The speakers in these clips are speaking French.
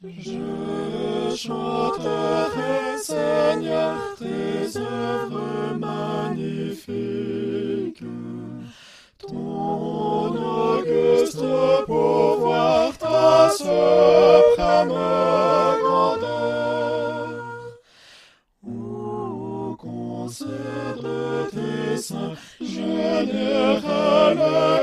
Je chanterai, Seigneur, tes œuvres magnifiques, ton auguste pouvoir, ta suprême grandeur. Au concert de tes saints, cantique,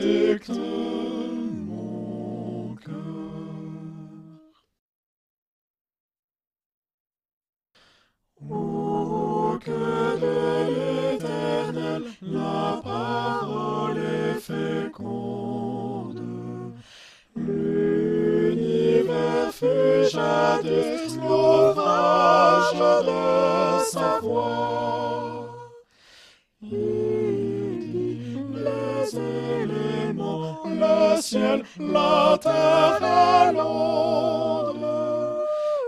dicte mon cœur. Oh, que de l'éternel la parole est féconde. L'univers fut jadis l'ouvrage de sa voix. Éléments, le ciel, la terre et l'ombre.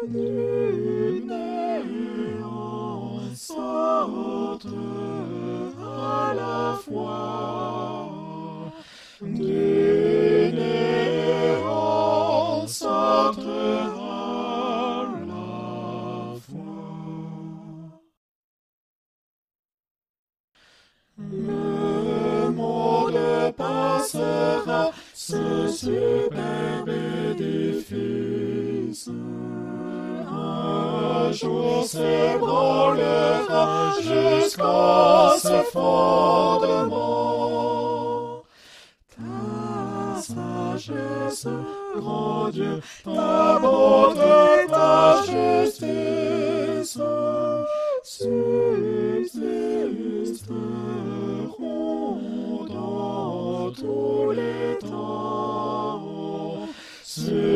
Du néant sortent à la fois. Du néant sortent à la fois. Ce superbe édifice. Un jour s'ébranlera jusqu'à ses fondements. Ta sagesse, grand Dieu, ta bonté, ta Soon.